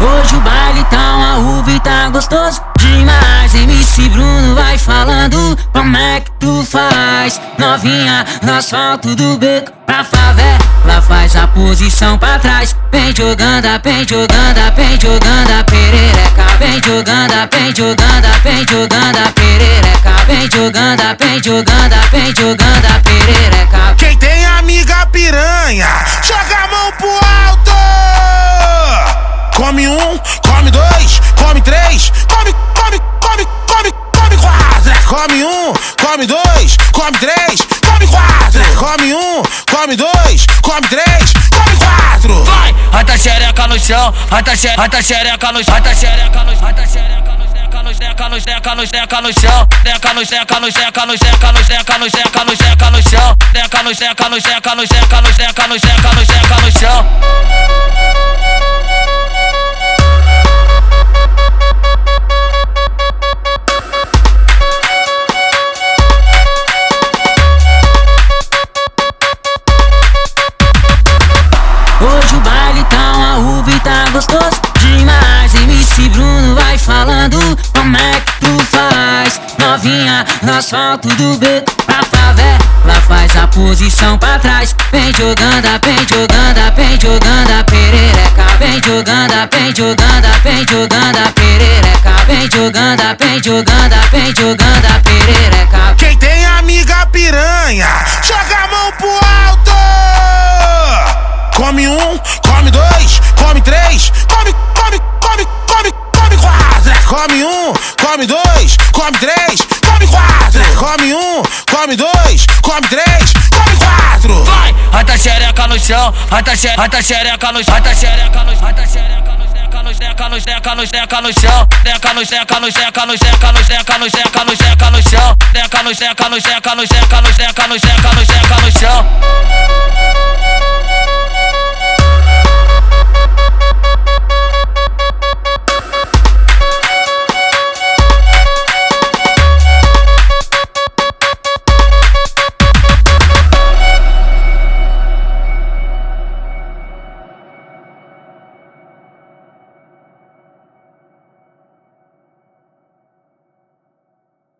Hoje o baile tá uma uva e tá gostoso demais. MC Bruno vai falando como é que tu faz. Novinha no asfalto do beco pra favela, faz a posição pra trás. Vem jogando, vem jogando, vem jogando a perereca. Vem jogando, vem jogando, vem jogando a perereca. Vem jogando, vem jogando, vem jogando a perereca. Come um, come dois, come três, come, come, come, come, come quatro. Come um, come dois, come três, come quatro. Come um, come dois, come três, come quatro. Vai, rata xereca no chão, rata xereca, rata xereca no chão, rata xereca no chão, rata xereca no chão, seca no seca no seca no chão, seca no seca no seca no seca no seca no seca no seca no chão, seca no seca no seca no seca no seca no seca no seca no chão. Gostoso demais. MC Bruno vai falando como é que tu faz. Novinha no asfalto do beco pra favela, faz a posição pra trás. Vem jogando, vem jogando, vem jogando perereca. Vem jogando, vem jogando, vem jogando perereca. Vem jogando, vem jogando, vem jogando perereca. Come um, come dois, come três, come, come, come, come, come quatro. Come um, come dois, come três, come quatro. Come um, come dois, come três, come quatro. Vai, rata xereca no chão, rata xereca, rata xereca no chão, rata xereca no chão, rata xereca no seca no seca no seca no seca no chão, seca no seca no seca no seca no seca no seca no seca no chão, seca no seca no seca no seca no seca no seca no seca no chão.